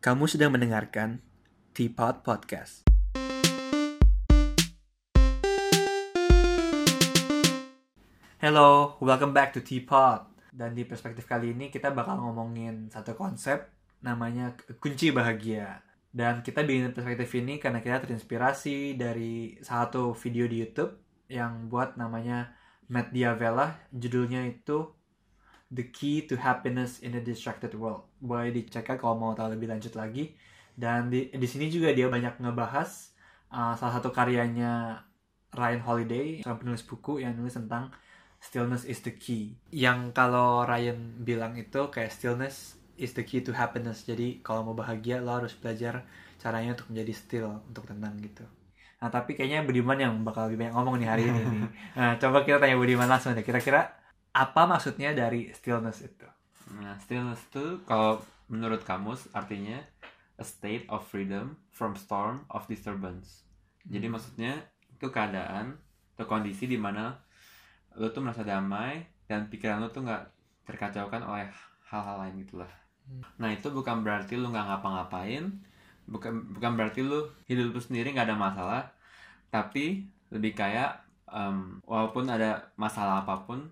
Kamu sedang mendengarkan Teapot Podcast. Hello, welcome back to Teapot. Dan di perspektif kali ini kita bakal ngomongin satu konsep namanya kunci bahagia. Dan kita bikin perspektif ini karena kita terinspirasi dari satu video di YouTube yang buat namanya Matt Diavela. Judulnya itu The Key to Happiness in a Distracted World. Boleh dicek kan kalau mau tahu lebih lanjut lagi. Dan di, di sini juga dia banyak ngebahas uh, salah satu karyanya Ryan Holiday, seorang penulis buku yang nulis tentang stillness is the key. Yang kalau Ryan bilang itu kayak stillness is the key to happiness. Jadi kalau mau bahagia lo harus belajar caranya untuk menjadi still, untuk tenang gitu. Nah tapi kayaknya Budiman yang bakal lebih banyak ngomong nih hari ini nih. Nah coba kita tanya Budiman langsung deh. Kira-kira apa maksudnya dari stillness itu? Nah, stillness itu kalau menurut kamus artinya a state of freedom from storm of disturbance. Jadi maksudnya itu keadaan atau kondisi di mana lo tuh merasa damai dan pikiran lo tuh nggak terkacaukan oleh hal-hal lain gitulah. Nah itu bukan berarti lo nggak ngapa-ngapain, bukan bukan berarti lo hidup lo sendiri nggak ada masalah, tapi lebih kayak em, walaupun ada masalah apa pun,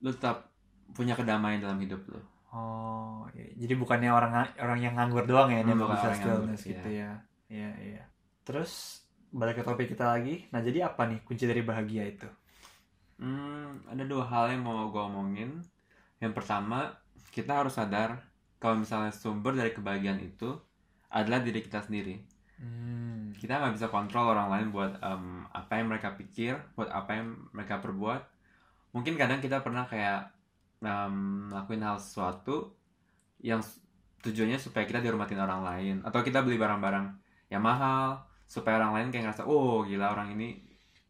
lo tetap punya kedamaian dalam hidup lo. Oh, iya. jadi bukannya orang orang yang nganggur doang ya, Hmm, bukan bisa yang stillness gitu ya. Iya, iya. Terus balik ke topik kita lagi. Nah, jadi apa nih kunci dari bahagia itu? Hmm, ada dua hal yang mau gue omongin. Yang pertama, kita harus sadar kalau misalnya sumber dari kebahagiaan itu adalah diri kita sendiri. Hmm. Kita nggak bisa kontrol orang lain buat em, apa yang mereka pikir, buat apa yang mereka perbuat. Mungkin kadang kita pernah kayak em, ngelakuin hal sesuatu yang tujuannya supaya kita dihormatin orang lain, atau kita beli barang-barang yang mahal supaya orang lain kayak ngerasa, oh gila orang ini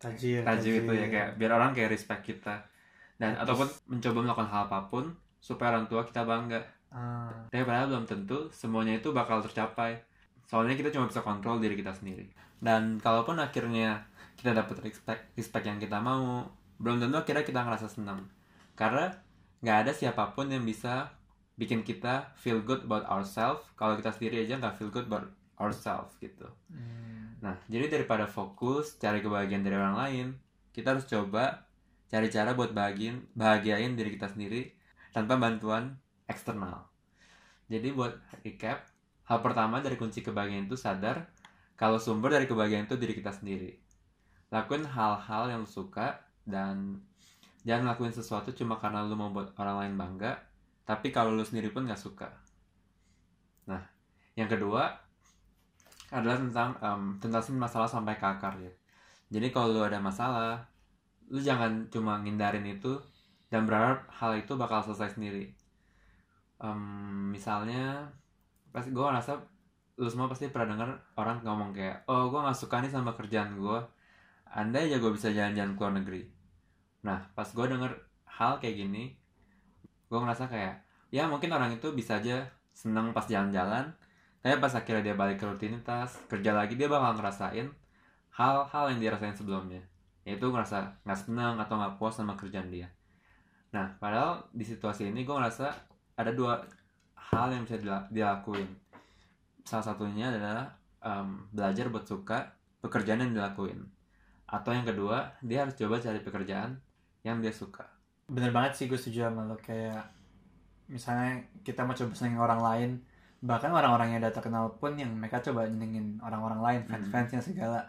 Tajir, tajir gitu ya kayak biar orang kayak respect kita. Dan Terus- ataupun mencoba melakukan hal apa pun supaya orang tua kita bangga. Ah, tapi padahal belum tentu semuanya itu bakal tercapai. Soalnya kita cuma bisa kontrol diri kita sendiri. Dan kalaupun akhirnya kita dapat respect respect yang kita mau belum tentu akhirnya kita ngerasa senang karena nggak ada siapa pun yang bisa bikin kita feel good about ourselves kalau kita sendiri aja nggak feel good about ourselves gitu hmm. Nah, jadi daripada fokus cari kebahagiaan dari orang lain, kita harus coba cari cara buat bahagiin, bahagiain diri kita sendiri tanpa bantuan eksternal. Jadi buat recap, hal pertama dari kunci kebahagiaan itu sadar kalau sumber dari kebahagiaan itu diri kita sendiri. Lakuin hal-hal yang lu suka dan jangan lakuin sesuatu cuma karena lu mau buat orang lain bangga, tapi kalau lu sendiri pun nggak suka. Nah, yang kedua, adalah tentang um, tuntasin masalah sampai ke akar ya. Jadi kalau lu ada masalah, lu jangan cuma ngindarin itu dan berharap hal itu bakal selesai sendiri. Em, misalnya, pasti gue ngerasa lu semua pasti pernah denger orang ngomong kayak, oh gue nggak suka nih sama kerjaan gue, andai aja gue bisa jalan-jalan ke luar negeri. Nah, pas gue denger hal kayak gini, gue ngerasa kayak, ya mungkin orang itu bisa aja seneng pas jalan-jalan, tapi pas akhirnya dia balik ke rutinitas, kerja lagi dia bakal ngerasain hal-hal yang dia rasain sebelumnya. Yaitu ngerasa nggak senang atau nggak puas sama kerjaan dia. Nah, padahal di situasi ini gue ngerasa ada dua hal yang bisa dila- dilakuin. Salah satunya adalah em, belajar buat suka pekerjaan yang dilakuin. Atau yang kedua, dia harus coba cari pekerjaan yang dia suka. Bener banget sih gue setuju sama lo kayak misalnya kita mau coba senengin orang lain bahkan orang-orang yang udah terkenal pun yang mereka coba nyenengin orang-orang lain fans-fansnya segala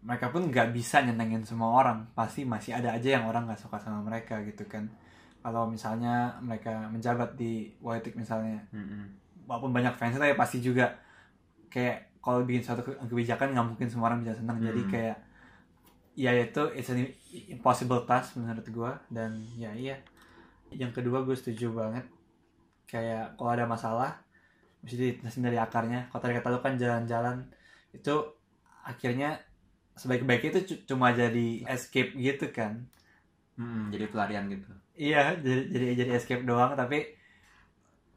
mereka pun nggak bisa nyenengin semua orang pasti masih ada aja yang orang nggak suka sama mereka gitu kan kalau misalnya mereka menjabat di politik misalnya Mm-mm. walaupun banyak fansnya tapi pasti juga kayak kalau bikin suatu ke- kebijakan nggak mungkin semua orang bisa senang jadi Hmm. kayak ya itu it's an impossible task menurut gue dan ya iya. Yang kedua gue setuju banget. Kayak kalau ada masalah mesti diterusin dari akarnya. Kalau tadi kata lu kan jalan-jalan itu akhirnya sebaik-baiknya itu cu- cuma jadi escape gitu kan. Mm-mm, jadi pelarian gitu. Iya, jadi jadi jadi escape doang. Tapi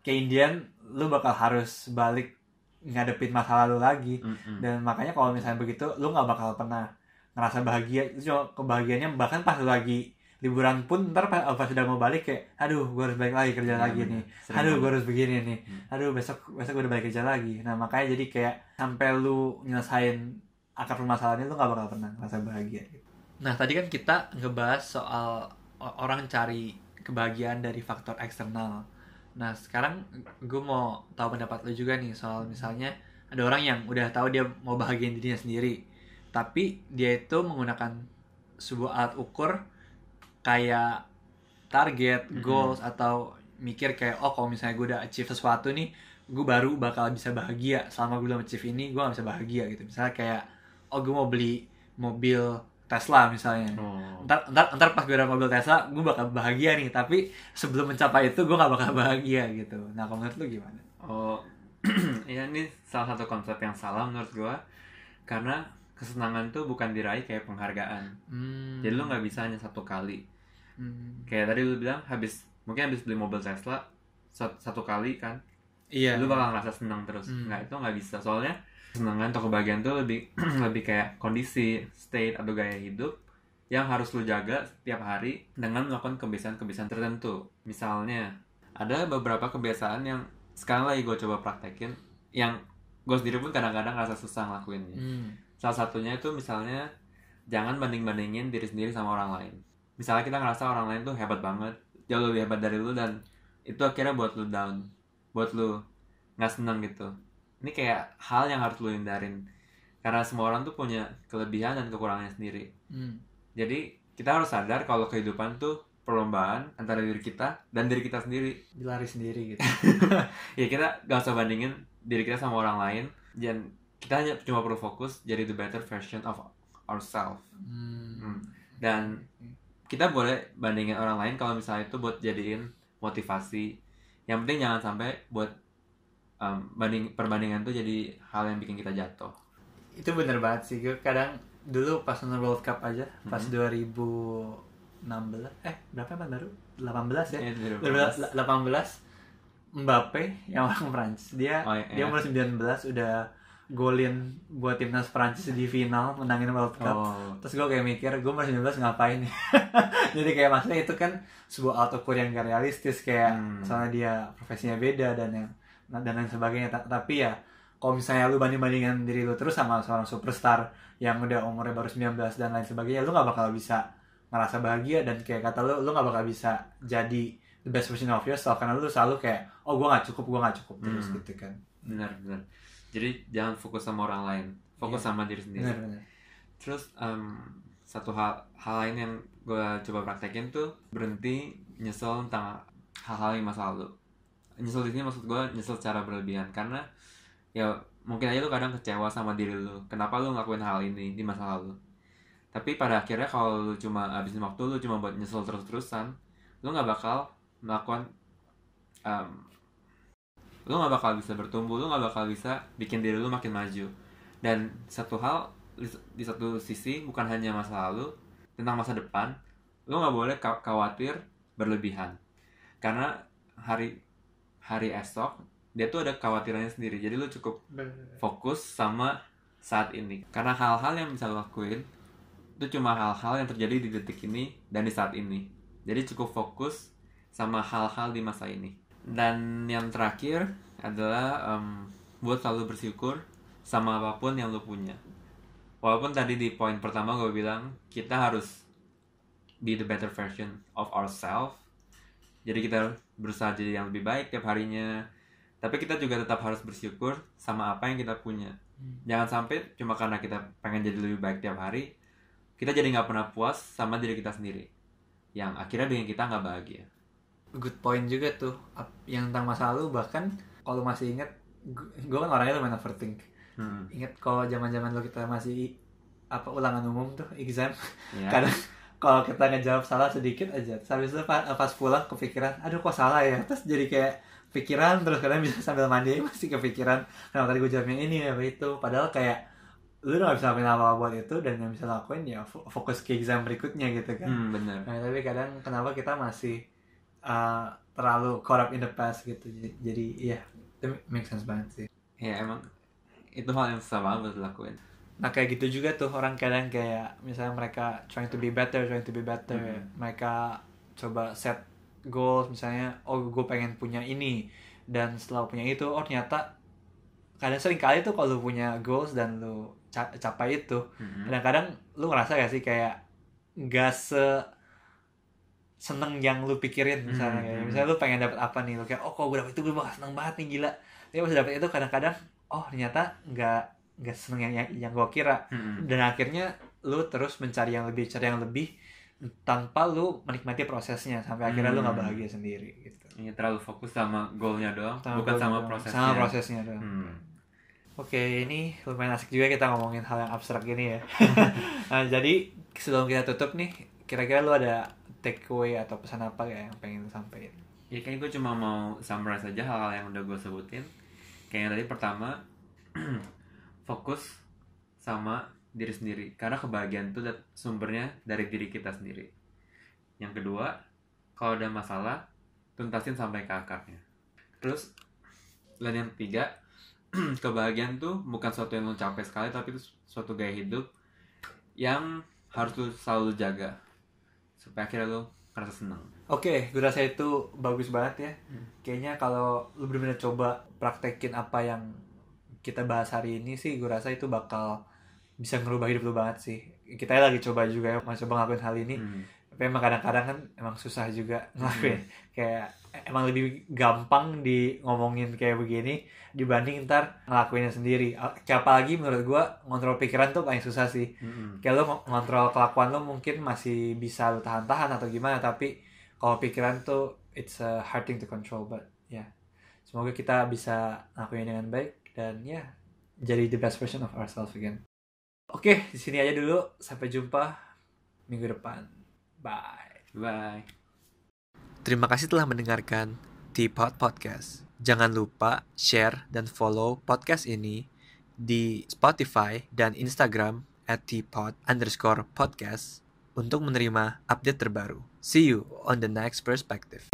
ke Indian lu bakal harus balik ngadepin masa lalu lagi. Mm-mm. dan makanya kalau misalnya begitu lu nggak bakal pernah ngerasa bahagia. Itu cuma kebahagiaannya bahkan pas lagi liburan pun ntar pas, pas sudah mau balik kayak aduh gue harus balik lagi kerja Ya, lagi bener. nih. Sering aduh gue harus begini nih. Hmm. aduh besok besok gue udah balik kerja lagi. Nah makanya jadi kayak sampai lu nyelesain akar permasalahannya lu gak bakal pernah ngerasa bahagia gitu. nah tadi kan kita ngebahas soal orang cari kebahagiaan dari faktor eksternal. Nah sekarang gue mau tahu pendapat lu juga nih soal misalnya ada orang yang udah tahu dia mau bahagiain dirinya sendiri tapi dia itu menggunakan sebuah alat ukur kayak target, Mhm. goals atau mikir kayak oh kalau misalnya gue udah achieve sesuatu nih gue baru bakal bisa bahagia. Selama gue belum achieve ini gue gak bisa bahagia gitu. Misalnya kayak oh gue mau beli mobil Tesla misalnya. Oh. ntar ntar ntar pas gue ada mobil Tesla gue bakal bahagia nih. Tapi sebelum mencapai itu gue gak bakal bahagia gitu. Nah kalau menurut lu gimana? Oh, ya ini salah satu konsep yang salah menurut gua. Karena kesenangan tuh bukan diraih kayak penghargaan. hmm. Jadi lu nggak bisa hanya satu kali. Hmm. Kayak tadi lu bilang habis mungkin habis beli mobil Tesla sat- satu kali kan, iya lu bakal ngerasa senang terus. Hmm. Nggak itu nggak bisa. Soalnya kesenangan atau kebahagiaan tuh lebih lebih kayak kondisi, state atau gaya hidup yang harus lu jaga setiap hari dengan melakukan kebiasaan-kebiasaan tertentu. Misalnya, ada beberapa kebiasaan yang sekarang lagi gue coba praktekin yang gue sendiri pun kadang-kadang ngerasa susah ngelakuinnya. Hmm. Salah satunya itu misalnya jangan banding-bandingin diri sendiri sama orang lain. Misalnya kita ngerasa orang lain tuh hebat banget, jauh lebih hebat dari lu dan itu akhirnya buat lu down, buat lu nggak seneng gitu. Ini kayak hal yang harus lu hindarin. Karena semua orang tuh punya kelebihan dan kekurangannya sendiri. Hmm. Jadi kita harus sadar kalau kehidupan tuh perlombaan antara diri kita dan diri kita sendiri. dilari sendiri gitu Ya kita gak usah bandingin diri kita sama orang lain. Dan kita hanya cuma perlu fokus jadi the better version of ourselves. Hmm. Hmm. Dan kita boleh bandingin orang lain kalau misalnya itu buat jadiin motivasi. Yang penting jangan sampai buat um, banding perbandingan tuh jadi hal yang bikin kita jatuh. itu bener banget sih gue kadang dulu pas nonton World Cup aja pas Mhm. 2016 eh berapa emang baru 18 ya Ya, dari 18 Mbappe yang orang Prancis dia Oh, iya. dia umur 19 udah golin buat timnas Prancis di final menangin World Cup. Oh, terus gue kayak mikir gue umur 19 ngapain nih jadi kayak maksudnya itu kan sebuah alat ukur yang gak realistis kayak Hmm. soalnya dia profesinya beda dan yang dan lain sebagainya. Ta- tapi ya kalau misalnya lu banding bandingkan diri lu terus sama seorang superstar yang udah umurnya baru 19 dan lain sebagainya lu nggak bakal bisa ngerasa bahagia dan kayak kata lu lu nggak bakal bisa jadi the best version of yourself. Karena lu selalu kayak oh gue nggak cukup gue nggak cukup. Terus Hmm. gitu kan. Benar benar. Jadi jangan fokus sama orang lain, fokus Iya. sama diri sendiri. benar benar Terus em, satu hal hal lain yang gue coba praktekin tuh berhenti nyesel tentang hal-hal yang masa lalu. Nyesel di sini maksud gue nyesel secara berlebihan karena ya mungkin aja lu kadang kecewa sama diri lu. Kenapa lu ngelakuin hal ini di masa lalu? Tapi pada akhirnya kalau lu cuma habisin waktu lu cuma buat nyesel terus-terusan, lu nggak bakal melakukan em, lu nggak bakal bisa bertumbuh, lu nggak bakal bisa bikin diri lu makin maju. Dan satu hal di, satu sisi bukan hanya masa lalu tentang masa depan lu nggak boleh kha- khawatir berlebihan. Karena hari hari esok dia tuh ada kekhawatirannya sendiri. Jadi lu cukup fokus sama saat ini. Karena hal-hal yang bisa lu lakuin itu cuma hal-hal yang terjadi di detik ini dan di saat ini. Jadi cukup fokus sama hal-hal di masa ini dan yang terakhir adalah em, buat selalu bersyukur sama apa pun yang lu punya. Walaupun tadi di poin pertama gue bilang kita harus be the better version of ourselves jadi kita berusaha jadi yang lebih baik tiap harinya. Tapi kita juga tetap harus bersyukur sama apa yang kita punya. Hmm. jangan sampai cuma karena kita pengen jadi lebih baik tiap hari kita jadi nggak pernah puas sama diri kita sendiri. Yang akhirnya bikin kita nggak bahagia good point juga tuh. Yang tentang masa lalu bahkan kalau masih inget gue kan orangnya lumayan overthink. Hmm. inget kalau zaman zaman lo kita masih apa ulangan umum tuh exam. Ya. kadang kalau kita ngejawab salah sedikit aja terus habis itu pas, pas pulang kepikiran aduh kok salah ya? Terus jadi kayak pikiran terus kadang bisa sambil mandi masih kepikiran kenapa tadi gue jawab yang ini apa itu padahal kayak lu udah gak bisa lakuin apa-apa buat itu dan yang bisa lakuin ya fo- fokus ke exam berikutnya gitu kan. Hmm, bener. Nah, tapi kadang kenapa kita masih uh, terlalu caught up in the past gitu. Jadi, jadi iya, itu make sense banget sih. ya emang itu hal yang susah banget buat dilakuin nah kayak gitu juga tuh orang kadang kayak misalnya mereka trying to be better trying to be better Mhm. mereka coba set goals misalnya oh gue pengen punya ini dan setelah punya itu oh ternyata kadang sering kali tuh kalau lu punya goals dan lu ca- capai itu Mm-mm. kadang-kadang lu ngerasa gak sih kayak nggak se seneng yang lu pikirin misalnya Hmm, hmm. misalnya lu pengen dapat apa nih lu kayak oh kalau gue dapet itu gue bakal seneng banget nih gila tapi pas dapet itu kadang-kadang oh ternyata nggak nggak seneng yang yang, yang gue kira Mm-mm. dan akhirnya lu terus mencari yang lebih cari yang lebih tanpa lu menikmati prosesnya sampai akhirnya lu nggak Hmm. bahagia sendiri gitu Ini terlalu fokus sama goalnya doang, bukan goal sama doang. prosesnya. sama prosesnya doang. Hmm. Oke, ini lumayan asik juga kita ngomongin hal yang abstrak gini ya. nah, jadi sebelum kita tutup nih, kira-kira lu ada takeaway atau pesan apa ya yang pengen lu sampaikan? Ya kayaknya gue cuma mau summarize aja hal-hal yang udah gue sebutin. Kayak yang tadi pertama, fokus sama diri sendiri. Karena kebahagiaan dat- sumbernya dari diri kita sendiri. Yang kedua, kalau ada masalah, tuntasin sampai ke akarnya. Terus, dan yang ketiga, kebahagiaan tuh bukan sesuatu yang lo capai sekali, tapi itu suatu gaya hidup yang harus lo selalu jaga. Supaya akhirnya lo ngerasa senang. Oke, gue rasa itu bagus banget ya. Hmm. Kayaknya kalau lu bener-bener coba praktekin apa yang kita bahas hari ini sih, gue rasa itu bakal bisa ngerubah hidup lu banget sih. Kita lagi coba juga ya, mau coba ngelakuin hal ini. Hmm. Tapi emang kadang-kadang kan emang susah juga ngelakuin. Kayak emang lebih gampang di ngomongin kayak begini dibanding ntar ngelakuinnya sendiri. A- kayak apalagi menurut gua ngontrol pikiran tuh paling susah sih. Mm-mm. kayak lo ng- ngontrol kelakuan lo mungkin masih bisa lo tahan-tahan atau gimana tapi kalau pikiran tuh it's a hard thing to control but ya semoga kita bisa ngelakuin dengan baik dan ya jadi the best version of ourselves again. Oke di sini aja dulu. Sampai jumpa minggu depan bye Bye. Terima kasih telah mendengarkan Teapot Podcast. Jangan lupa share dan follow podcast ini di Spotify dan Instagram at teapot underscore podcast untuk menerima update terbaru. See you on the next perspective.